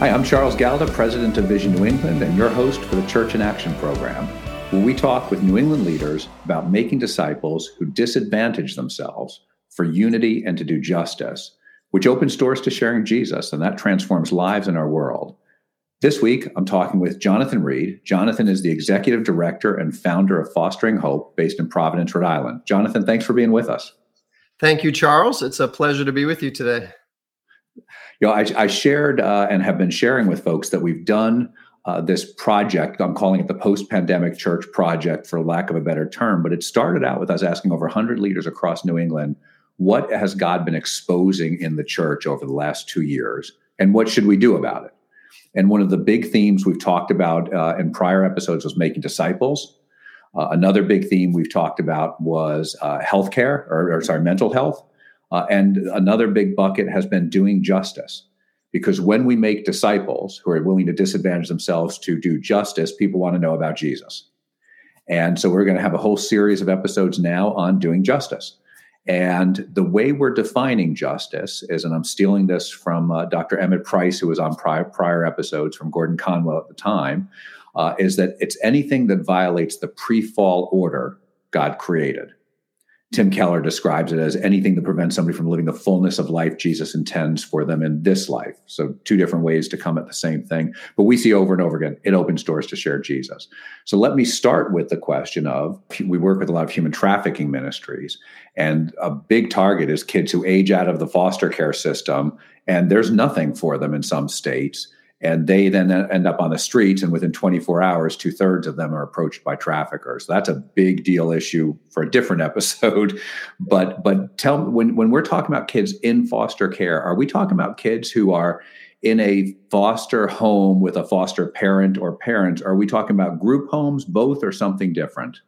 Hi, I'm Charles Galda, President of Vision New England, and your host for the Church in Action program, where we talk with New England leaders about making disciples who disadvantage themselves for unity and to do justice, which opens doors to sharing Jesus, and that transforms lives in our world. This week, I'm talking with Jonathan Reid. Jonathan is the executive director and founder of Fostering Hope based in Providence, Rhode Island. Jonathan, thanks for being with us. Thank you, Charles. It's a pleasure to be with you today you know, I, I shared uh, and have been sharing with folks that we've done uh, this project. I'm calling it the Post Pandemic Church Project, for lack of a better term. But it started out with us asking over 100 leaders across New England, what has God been exposing in the church over the last two years, and what should we do about it? And one of the big themes we've talked about uh, in prior episodes was making disciples. Uh, another big theme we've talked about was uh, healthcare, or, or sorry, mental health. Uh, and another big bucket has been doing justice. Because when we make disciples who are willing to disadvantage themselves to do justice, people want to know about Jesus. And so we're going to have a whole series of episodes now on doing justice. And the way we're defining justice is, and I'm stealing this from uh, Dr. Emmett Price, who was on prior, prior episodes from Gordon Conwell at the time, uh, is that it's anything that violates the pre fall order God created. Tim Keller describes it as anything that prevents somebody from living the fullness of life Jesus intends for them in this life. So, two different ways to come at the same thing. But we see over and over again, it opens doors to share Jesus. So, let me start with the question of we work with a lot of human trafficking ministries, and a big target is kids who age out of the foster care system, and there's nothing for them in some states and they then end up on the streets and within 24 hours two-thirds of them are approached by traffickers. That's a big deal issue for a different episode. But but tell when, when we're talking about kids in foster care are we talking about kids who are in a foster home with a foster parent or parents? Are we talking about group homes both or something different?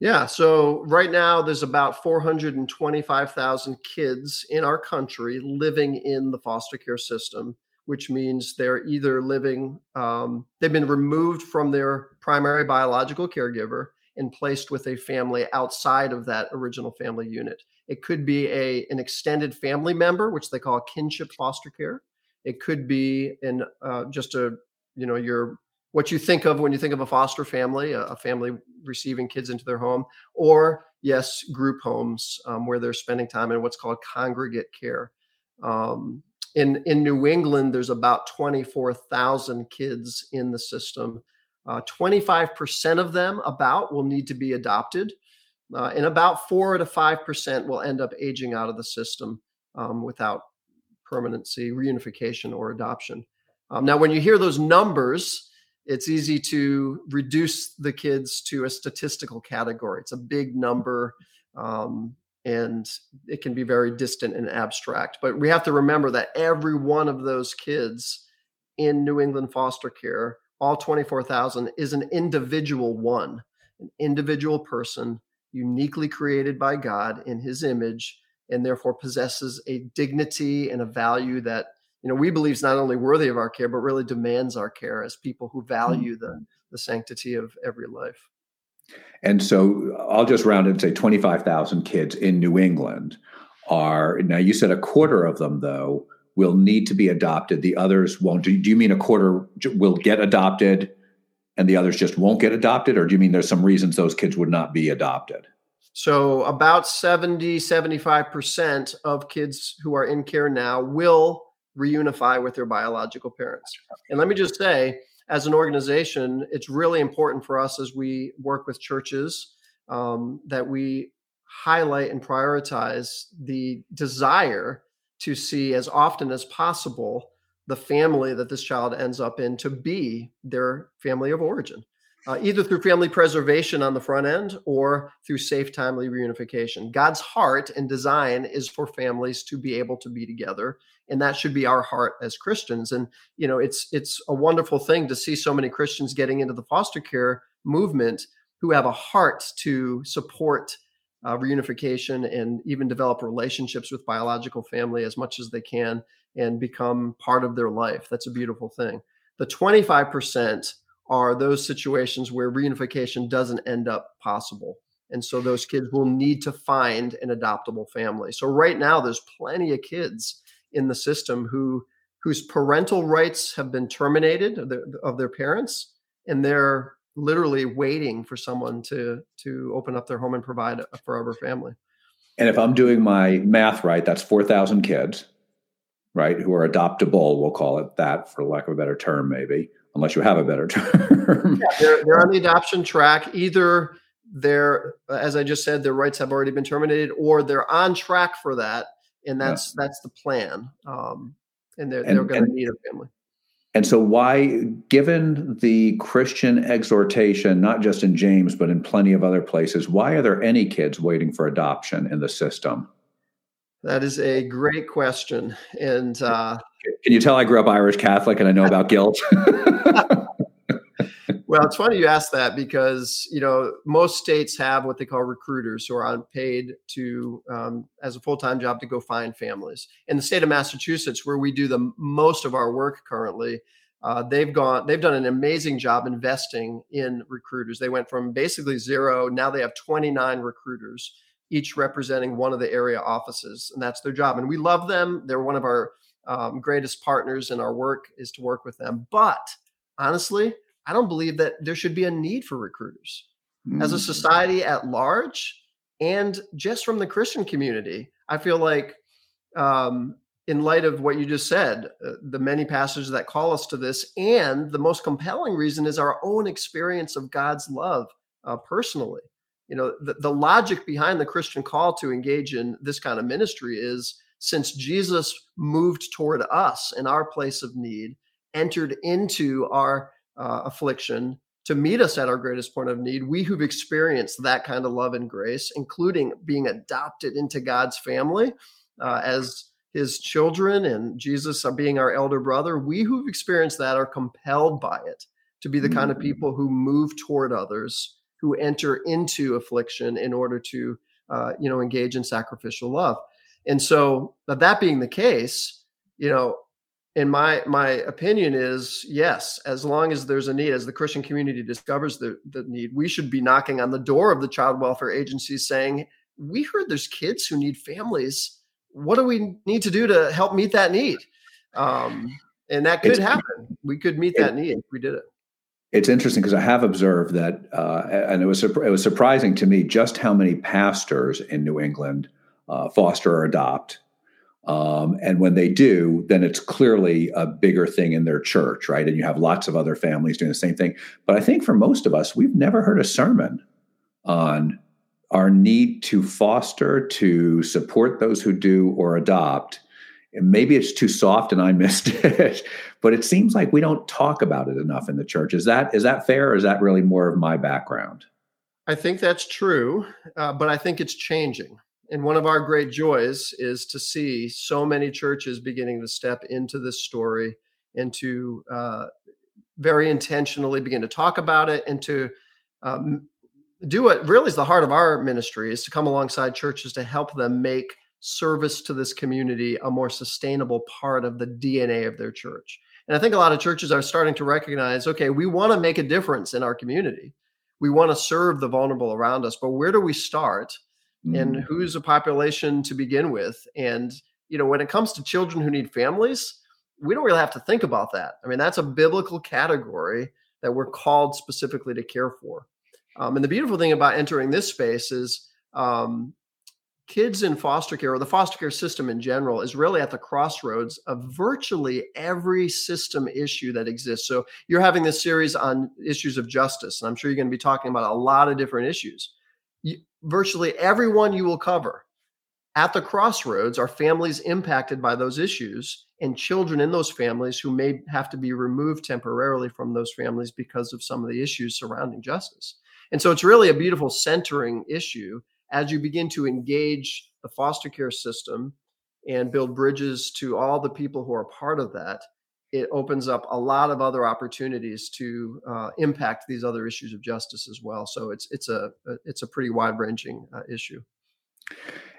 Yeah, so right now there's about 425,000 kids in our country living in the foster care system which means they're either living, um, they've been removed from their primary biological caregiver and placed with a family outside of that original family unit. It could be a an extended family member, which they call kinship foster care. It could be in uh, just a you know your what you think of when you think of a foster family, a, a family receiving kids into their home, or yes, group homes um, where they're spending time in what's called congregate care. Um, in in New England, there's about 24,000 kids in the system. Uh, 25% of them, about, will need to be adopted, uh, and about four to five percent will end up aging out of the system um, without permanency, reunification, or adoption. Um, now, when you hear those numbers, it's easy to reduce the kids to a statistical category. It's a big number. Um, and it can be very distant and abstract. But we have to remember that every one of those kids in New England foster care, all 24,000, is an individual one, an individual person uniquely created by God in his image and therefore possesses a dignity and a value that you know we believe is not only worthy of our care but really demands our care as people who value the mm-hmm. the sanctity of every life and so uh, I'll just round it and say 25,000 kids in New England are now you said a quarter of them though will need to be adopted. The others won't. Do, you mean a quarter will get adopted and the others just won't get adopted? Or do you mean there's some reasons those kids would not be adopted? So about 70 75% of kids who are in care now will reunify with their biological parents. And let me just say as an organization, it's really important for us as we work with churches um, that we highlight and prioritize the desire to see as often as possible the family that this child ends up in to be their family of origin, uh, either through family preservation on the front end or through safe, timely reunification. God's heart and design is for families to be able to be together and that should be our heart as Christians. And you know, it's it's a wonderful thing to see so many Christians getting into the foster care movement who have a heart to support uh, reunification and even develop relationships with biological family as much as they can and become part of their life. That's a beautiful thing. The 25% are those situations where reunification doesn't end up possible. And so those kids will need to find an adoptable family. So right now, there's plenty of kids in the system who whose parental rights have been terminated of their, of their parents, and they're literally waiting for someone to to open up their home and provide a forever family. And if I'm doing my math right, that's 4,000 kids, right, who are adoptable, we'll call it that for lack of a better term, maybe, unless you have a better term. yeah, they're, they're on the adoption track. Either they're, as I just said, their rights have already been terminated, or they're on track for that. And that's yeah. that's the plan. Um, and they're, and, they're going to need a family. And so, why, given the Christian exhortation, not just in James, but in plenty of other places, why are there any kids waiting for adoption in the system? That is a great question. And uh, can you tell I grew up Irish Catholic and I know about guilt? well, it's funny you ask that because you know most states have what they call recruiters who are paid to um, as a full time job to go find families. In the state of Massachusetts, where we do the most of our work currently, uh, they've gone they've done an amazing job investing in recruiters. They went from basically zero now they have 29 recruiters each representing one of the area offices, and that's their job. And we love them. They're one of our um, greatest partners in our work is to work with them. But honestly, I don't believe that there should be a need for recruiters mm. as a mm. society at large, and just from the Christian community. I feel like, um, in light of what you just said, uh, the many passages that call us to this, and the most compelling reason is our own experience of God's love uh, personally you know the, the logic behind the christian call to engage in this kind of ministry is since jesus moved toward us in our place of need entered into our uh, affliction to meet us at our greatest point of need we who've experienced that kind of love and grace including being adopted into god's family uh, as his children and jesus being our elder brother we who've experienced that are compelled by it to be the kind of mm. people who move toward others who enter into affliction in order to uh, you know engage in sacrificial love and so that being the case you know in my my opinion is yes as long as there's a need as the christian community discovers the, the need we should be knocking on the door of the child welfare agencies saying we heard there's kids who need families. What do we need to do to help meet that need? Um, and that could happen. We could meet that need if we did it. It's interesting because I have observed that, uh, and it was it was surprising to me just how many pastors in New England uh, foster or adopt, um, and when they do, then it's clearly a bigger thing in their church, right? And you have lots of other families doing the same thing. But I think for most of us, we've never heard a sermon on our need to foster, to support those who do or adopt, And maybe it's too soft and I missed it, but it seems like we don't talk about it enough in the church. Is that is that fair, or is that really more of my background? I think that's true, uh, but I think it's changing. And one of our great joys is to see so many churches beginning to step into this story and to uh, very intentionally begin to talk about it and to um, do what really is the heart of our ministry is to come alongside churches to help them make service to this community a more sustainable part of the DNA of their church. And I think a lot of churches are starting to recognize okay, we want to make a difference in our community. We want to serve the vulnerable around us, but where do we start? Mm. And who's a population to begin with? And, you know, when it comes to children who need families, we don't really have to think about that. I mean, that's a biblical category that we're called specifically to care for. Um, and the beautiful thing about entering this space is um, kids in foster care or the foster care system in general is really at the crossroads of virtually every system issue that exists. So you're having this series on issues of justice, and I'm sure you're going to be talking about a lot of different issues. Virtually everyone you will cover at the crossroads are families impacted by those issues and children in those families who may have to be removed temporarily from those families because of some of the issues surrounding justice. And so it's really a beautiful centering issue as you begin to engage the foster care system and build bridges to all the people who are part of that, it opens up a lot of other opportunities to uh, impact these other issues of justice as well. So it's it's a it's a pretty wide ranging uh, issue.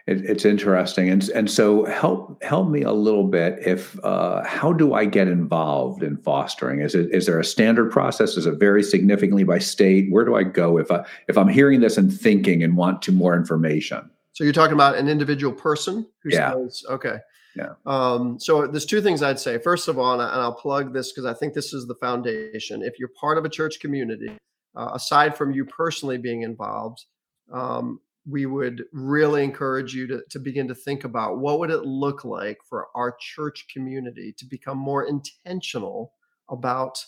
It, it's interesting, and and so help help me a little bit. If uh, how do I get involved in fostering? Is it is there a standard process? Is it vary significantly by state? Where do I go if I if I'm hearing this and thinking and want to more information? So you're talking about an individual person who yeah. says, okay. Yeah. Um, so there's two things I'd say. First of all, and, I, will plug this because I think this is the foundation. If you're part of a church community, uh, aside from you personally being involved, um, we would really encourage you to, to begin to think about what would it look like for our church community to become more intentional about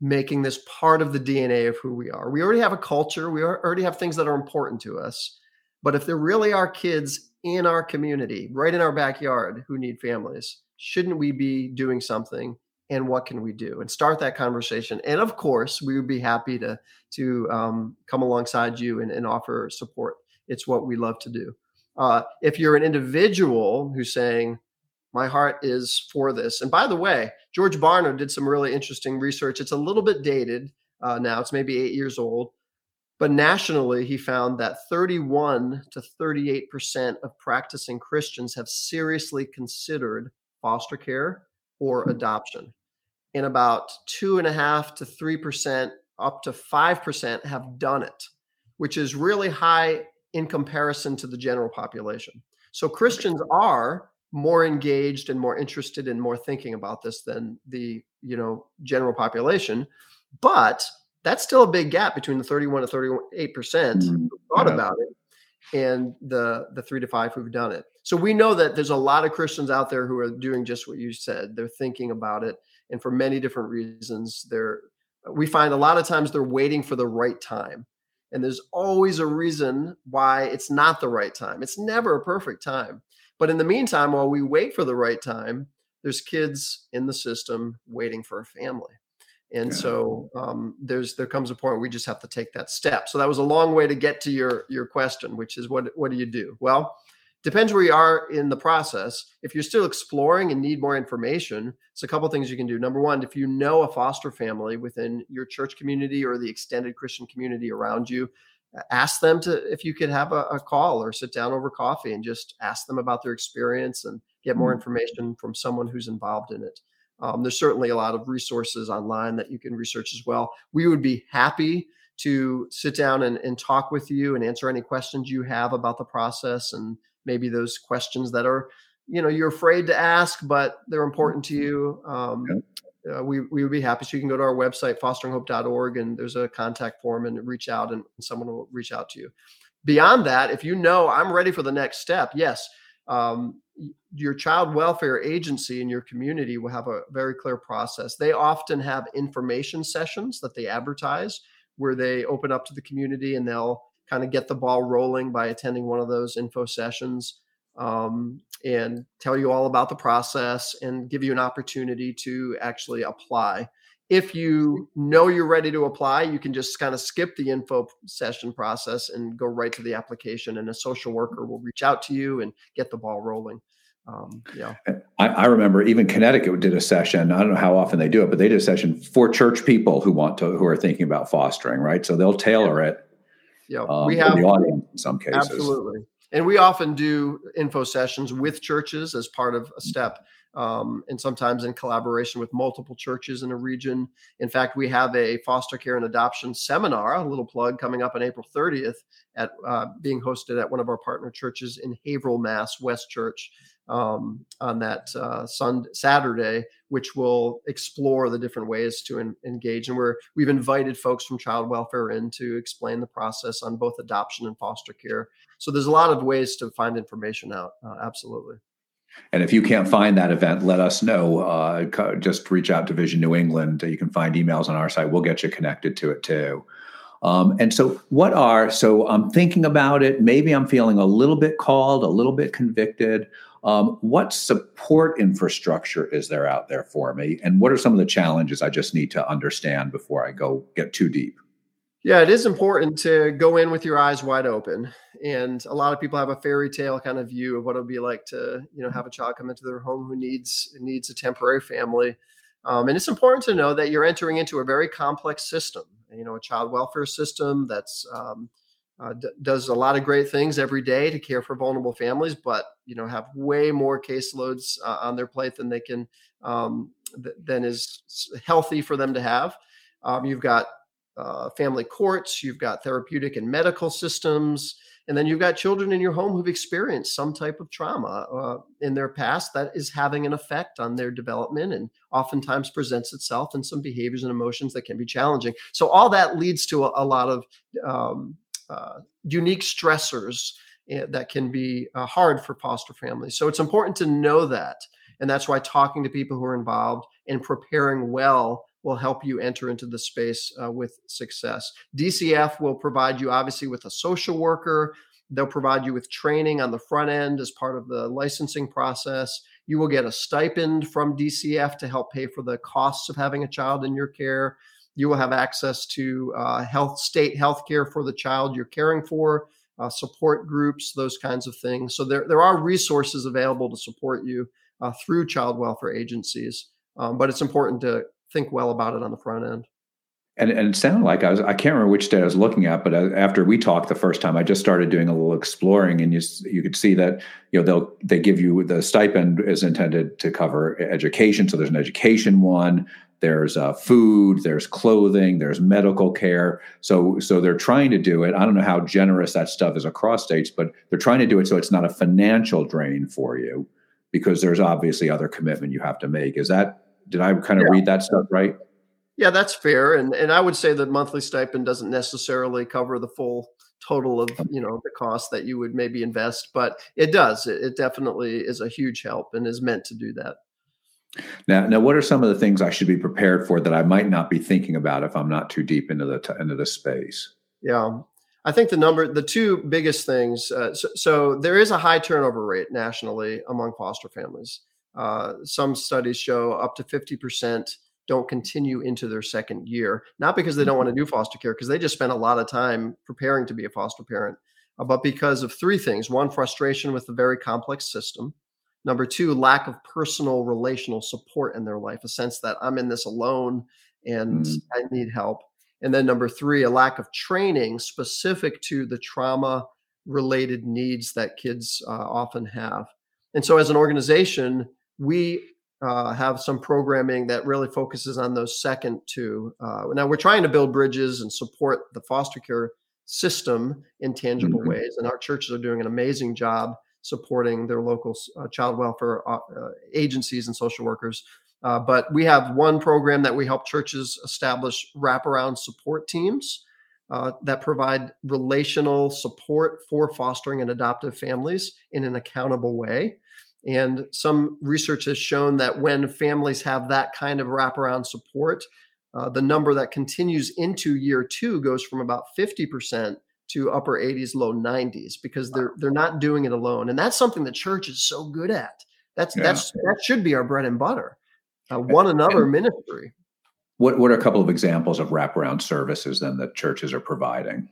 making this part of the DNA of who we are. We already have a culture, we already have things that are important to us. But if there really are kids in our community, right in our backyard, who need families, shouldn't we be doing something? And what can we do? And start that conversation. And of course, we would be happy to to um, come alongside you and, and offer support. It's what we love to do. Uh, if you're an individual who's saying, my heart is for this. And by the way, George Barna did some really interesting research. It's a little bit dated uh, now, it's maybe eight years old. But nationally, he found that 31 to 38% of practicing Christians have seriously considered foster care or hmm. adoption. And about two and a half to 3%, up to 5% have done it, which is really high in comparison to the general population. So Christians are more engaged and more interested and more thinking about this than the you know general population but that's still a big gap between the 31 to 38 percent mm-hmm. who thought yeah. about it and the the three to five who've done it so we know that there's a lot of christians out there who are doing just what you said they're thinking about it and for many different reasons they're we find a lot of times they're waiting for the right time and there's always a reason why it's not the right time it's never a perfect time but in the meantime, while we wait for the right time, there's kids in the system waiting for a family. And yeah. so um, there's there comes a point where we just have to take that step. So that was a long way to get to your your question, which is what what do you do? Well, depends where you are in the process. If you're still exploring and need more information, it's a couple things you can do. Number one, if you know a foster family within your church community or the extended Christian community around you, ask them to if you could have a, a, call or sit down over coffee and just ask them about their experience and get more mm-hmm. information from someone who's involved in it um, there's certainly a lot of resources online that you can research as well we would be happy to sit down and, and talk with you and answer any questions you have about the process and maybe those questions that are you know you're afraid to ask but they're important to you um, uh, we, we would be happy. So you can go to our website, fosteringhope.org, and there's a contact form and reach out, and someone will reach out to you. Beyond that, if you know I'm ready for the next step, yes, um, your child welfare agency in your community will have a very clear process. They often have information sessions that they advertise where they open up to the community and they'll kind of get the ball rolling by attending one of those info sessions um, and tell you all about the process and give you an opportunity to actually apply. If you know you're ready to apply, you can just kind of skip the info session process and go right to the application, and a social worker will reach out to you and get the ball rolling. Um, yeah, I, I, remember even Connecticut did a session. I don't know how often they do it, but they did a session for church people who want to who are thinking about fostering. Right, so they'll tailor it. Yeah, um, we have the audience in some cases. Absolutely, and we often do info sessions with churches as part of a step um, and sometimes in collaboration with multiple churches in a region in fact we have a foster care and adoption seminar a little plug coming up on april 30th at uh, being hosted at one of our partner churches in haverhill mass west church um, on that uh, Sunday, Saturday, which will explore the different ways to engage. And we're we've invited folks from child welfare in to explain the process on both adoption and foster care. So there's a lot of ways to find information out. Uh, absolutely. And if you can't find that event, let us know. Uh, just reach out to Vision New England. You can find emails on our site. We'll get you connected to it too. Um, and so, what are so I'm thinking about it. Maybe I'm feeling a little bit called, a little bit convicted. Um, what support infrastructure is there out there for me? And what are some of the challenges I just need to understand before I go get too deep? Yeah, it is important to go in with your eyes wide open. And a lot of people have a fairy tale kind of view of what it'll be like to, you know, have a child come into their home who needs needs a temporary family. Um, and it's important to know that you're entering into a very complex system. You know, a child welfare system that's um, uh, d- does a lot of great things every day to care for vulnerable families, but you know have way more caseloads uh, on their plate than they can um, th- than is healthy for them to have. Um, you've got uh, family courts, you've got therapeutic and medical systems, And then you've got children in your home who've experienced some type of trauma uh, in their past that is having an effect on their development and oftentimes presents itself in some behaviors and emotions that can be challenging. So, all that leads to a, a lot of um, uh, unique stressors eh, that can be uh, hard for foster families. So, it's important to know that. And that's why talking to people who are involved and preparing well will help you enter into the space uh, with success. DCF will provide you, obviously, with a social worker. They'll provide you with training on the front end as part of the licensing process. You will get a stipend from DCF to help pay for the costs of having a child in your care. You will have access to uh, health, state health care for the child you're caring for, uh, support groups, those kinds of things. So there, there are resources available to support you uh, through child welfare agencies. Um, but it's important to think well about it on the front end. And, and it sounded like I was, I can't remember which day I was looking at, but uh, after we talked the first time, I just started doing a little exploring and you, you could see that, you know, they'll, they give you the stipend is intended to cover education. So there's an education one, there's uh, food, there's clothing, there's medical care. So, so they're trying to do it. I don't know how generous that stuff is across states, but they're trying to do it so it's not a financial drain for you because there's obviously other commitment you have to make. Is that did I kind of yeah. read that stuff right? Yeah, that's fair. And and I would say that monthly stipend doesn't necessarily cover the full total of you know the cost that you would maybe invest, but it does. It, it definitely is a huge help and is meant to do that. Now, now, what are some of the things I should be prepared for that I might not be thinking about if I'm not too deep into the into the space? Yeah, I think the number, the two biggest things. Uh, so, so, there is a high turnover rate nationally among foster families. Uh, some studies show up to 50% don't continue into their second year, not because they don't want to do foster care, because they just spent a lot of time preparing to be a foster parent, uh, but because of three things. One, frustration with the very complex system. Number two, lack of personal relational support in their life, a sense that I'm in this alone and mm. I need help. And then number three, a lack of training specific to the trauma related needs that kids uh, often have. And so, as an organization, we uh, have some programming that really focuses on those second two. Uh, now we're trying to build bridges and support the foster care system in tangible mm-hmm. ways, and our churches are doing an amazing job supporting their local uh, child welfare uh, uh, agencies and social workers. Uh, but we have one program that we help churches establish wraparound support teams that provide relational support for fostering and adoptive families in an accountable way. And some research has shown that when families have that kind of wraparound support, uh, the number that continues into year two goes from about 50% to upper 80s, low 90s because they're they're not doing it alone. And that's something the church is so good at. That's yeah. that's that should be our bread and butter. Uh, one another ministry. What what are a couple of examples of wraparound services then that churches are providing?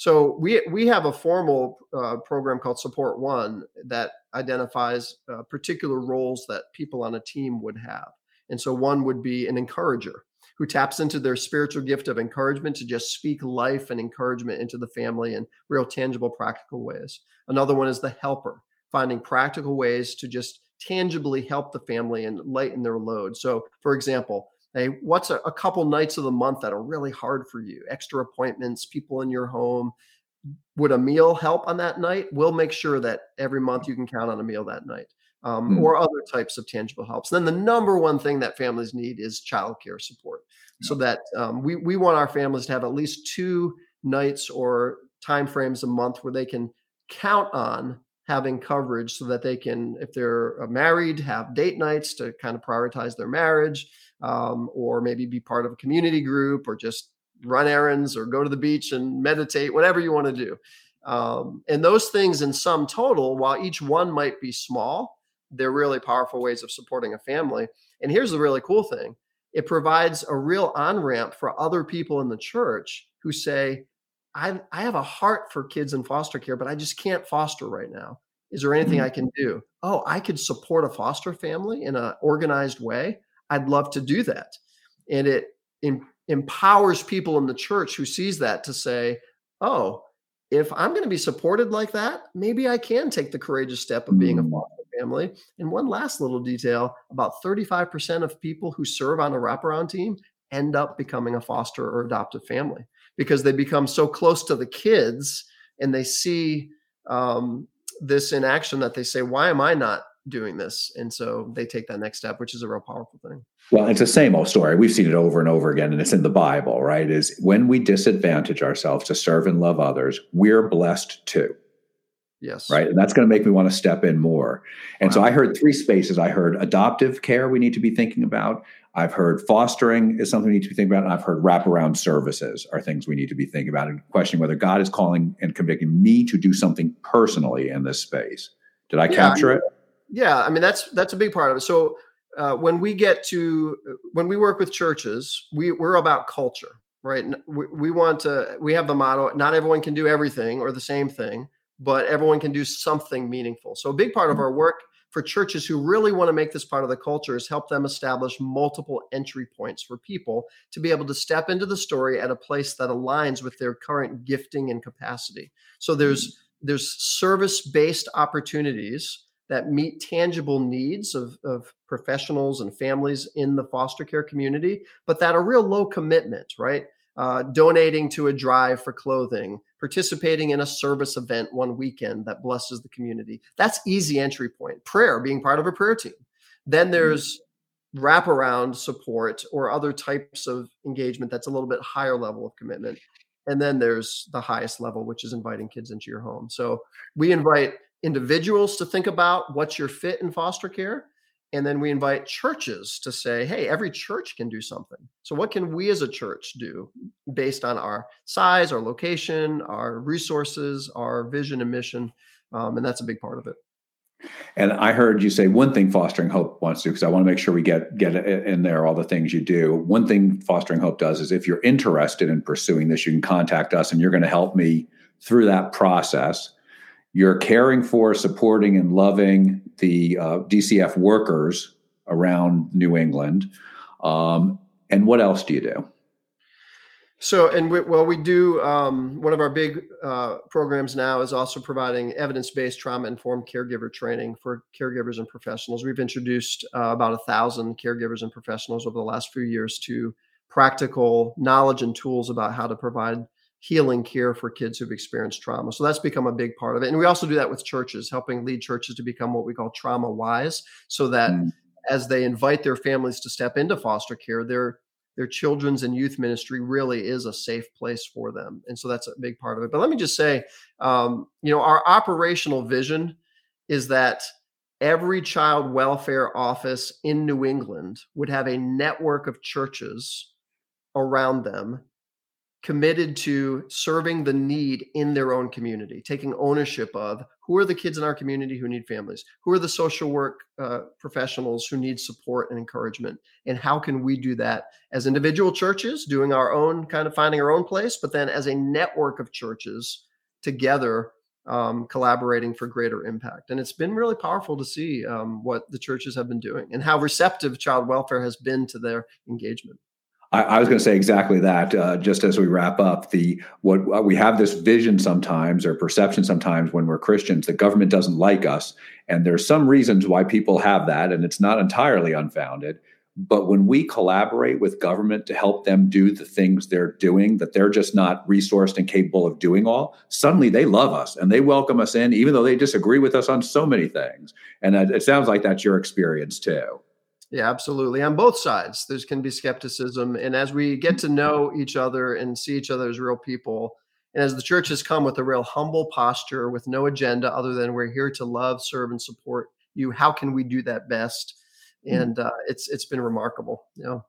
So we we have a formal uh, program called Support One that identifies uh, particular roles that people on a team would have. And so one would be an encourager who taps into their spiritual gift of encouragement to just speak life and encouragement into the family in real tangible practical ways. Another one is the helper, finding practical ways to just tangibly help the family and lighten their load. So for example, Hey, what's a, a couple nights of the month that are really hard for you? Extra appointments, people in your home. Would a meal help on that night? We'll make sure that every month you can count on a meal that night. Um, mm. or other types of tangible helps. Then the number one thing that families need is childcare support, yeah. so that um, we we want our families to have at least two nights or time frames a month where they can count on having coverage, so that they can, if they're uh, married, have date nights to kind of prioritize their marriage um, or maybe be part of a community group or just run errands or go to the beach and meditate, whatever you want to do. Um, and those things, in sum total, while each one might be small, they're really powerful ways of supporting a family. And here's the really cool thing it provides a real on ramp for other people in the church who say, I, I have a heart for kids in foster care, but I just can't foster right now. Is there anything mm-hmm. I can do? Oh, I could support a foster family in an organized way. I'd love to do that. And it em- empowers people in the church who sees that to say, oh, if I'm going to be supported like that, maybe I can take the courageous step of being a mm. foster family. And one last little detail about 35% of people who serve on a wraparound team end up becoming a foster or adoptive family because they become so close to the kids and they see um, this in action that they say, why am I not doing this? And so they take that next step, which is a real powerful thing. Well, it's the same old story. We've seen it over and over again, and it's in the Bible, right? Is when we disadvantage ourselves to serve and love others, we're blessed too. Yes. Right. And that's going to make me want to step in more. And wow. so I heard three spaces. I heard adoptive care we need to be thinking about. I've heard fostering is something we need to be thinking about. And I've heard wraparound services are things we need to be thinking about and questioning whether God is calling and convicting me to do something personally in this space. Did I yeah, capture it? Yeah. I mean, that's that's a big part of it. So uh, when we get to when we work with churches, we, we're about culture, right? We, we want to we have the motto: not everyone can do everything or the same thing, but everyone can do something meaningful. So a big part of mm-hmm. our work for churches who really want to make this part of the culture is help them establish multiple entry points for people to be able to step into the story at a place that aligns with their current gifting and capacity. So there's mm-hmm. there's service-based opportunities that meet tangible needs of, of professionals and families in the foster care community, but that are real low commitment, right? Uh, donating to a drive for clothing, participating in a service event one weekend that blesses the community. That's easy entry point. Prayer, being part of a prayer team. Then mm-hmm. there's wraparound support or other types of engagement that's a little bit higher level of commitment. And then there's the highest level, which is inviting kids into your home. So we invite individuals to think about what's your fit in foster care. And then we invite churches to say, hey, every church can do something. So, what can we as a church do based on our size, our location, our resources, our vision and mission? Um, and that's a big part of it. And I heard you say one thing Fostering Hope wants to do because I want to make sure we get get in there all the things you do. One thing Fostering Hope does is if you're interested in pursuing this, you can contact us, and you're going to help me through that process. You're caring for, supporting, and loving the uh, DCF workers around New England. Um, and what else do you do? So, and we, well, we do. Um, one of our big uh, programs now is also providing evidence-based trauma-informed caregiver training for caregivers and professionals. We've introduced uh, about a thousand caregivers and professionals over the last few years to practical knowledge and tools about how to provide healing care for kids who've experienced trauma. So that's become a big part of it. And we also do that with churches, helping lead churches to become what we call trauma wise, so that mm. as they invite their families to step into foster care, their their children's and youth ministry really is a safe place for them. And so that's a big part of it. But let me just say, um, you know, our operational vision is that every child welfare office in New England would have a network of churches around them committed to serving the need in their own community, taking ownership of who are the kids in our community who need families, who are the social work uh, professionals who need support and encouragement, and how can we do that as individual churches, doing our own kind of finding our own place, but then as a network of churches together. Um, collaborating for greater impact. And it's been really powerful to see um, what the churches have been doing and how receptive child welfare has been to their engagement. I, I was going to say exactly that. Uh, just as we wrap up, the what we have this vision sometimes or perception sometimes when we're Christians, the government doesn't like us, and there's some reasons why people have that, and it's not entirely unfounded. But when we collaborate with government to help them do the things they're doing, that they're just not resourced and capable of doing all, suddenly they love us and they welcome us in, even though they disagree with us on so many things. And it sounds like that's your experience too. Yeah, absolutely. On both sides, there's can be skepticism, and as we get to know each other and see each other as real people, and as the church has come with a real humble posture, with no agenda other than we're here to love, serve, and support you. How can we do that best? Mm-hmm. And uh, it's it's been remarkable. You know,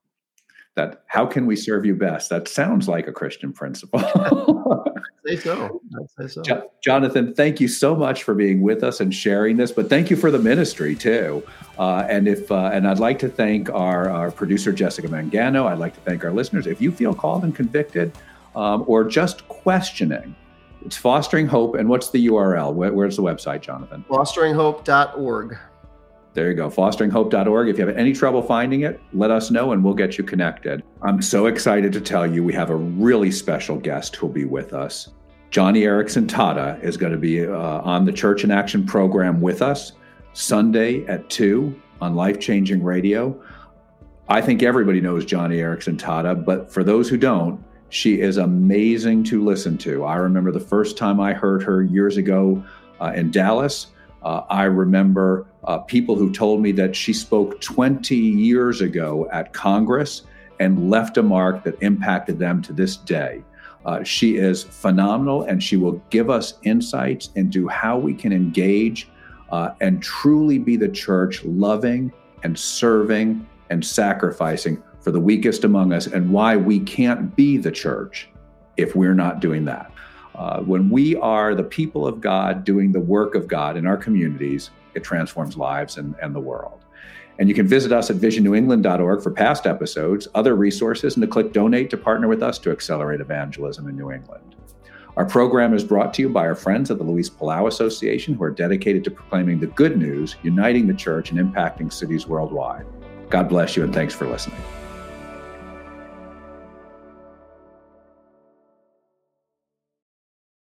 that how can we serve you best? That sounds like a Christian principle. say so. say so. Jo- Jonathan, thank you so much for being with us and sharing this. But thank you for the ministry too. Uh, and if uh, and I'd like to thank our, our producer Jessica Mangano. I'd like to thank our listeners. If you feel called and convicted, um, or just questioning, it's Fostering Hope. And what's the URL? Where, where's the website, Jonathan? FosteringHope.org. There you go, fosteringhope.org. If you have any trouble finding it, let us know and we'll get you connected. I'm so excited to tell you we have a really special guest who'll be with us. Joni Eareckson Tada is going to be uh, on the Church in Action program with us Sunday at 2 on Life Changing Radio. I think everybody knows Joni Eareckson Tada, but for those who don't, She is amazing to listen to. I remember the first time I heard her years ago uh, in Dallas. Uh, I remember uh, people who told me that she spoke 20 years ago at Congress and left a mark that impacted them to this day. Uh, she is phenomenal and she will give us insights into how we can engage uh, and truly be the church loving and serving and sacrificing for the weakest among us and why we can't be the church if we're not doing that. Uh, when we are the people of God doing the work of God in our communities, it transforms lives and, and the world. And you can visit us at visionnewengland.org for past episodes, other resources, and to click donate to partner with us to accelerate evangelism in New England. Our program is brought to you by our friends at the Luis Palau Association, who are dedicated to proclaiming the good news, uniting the church, and impacting cities worldwide. God bless you, and thanks for listening.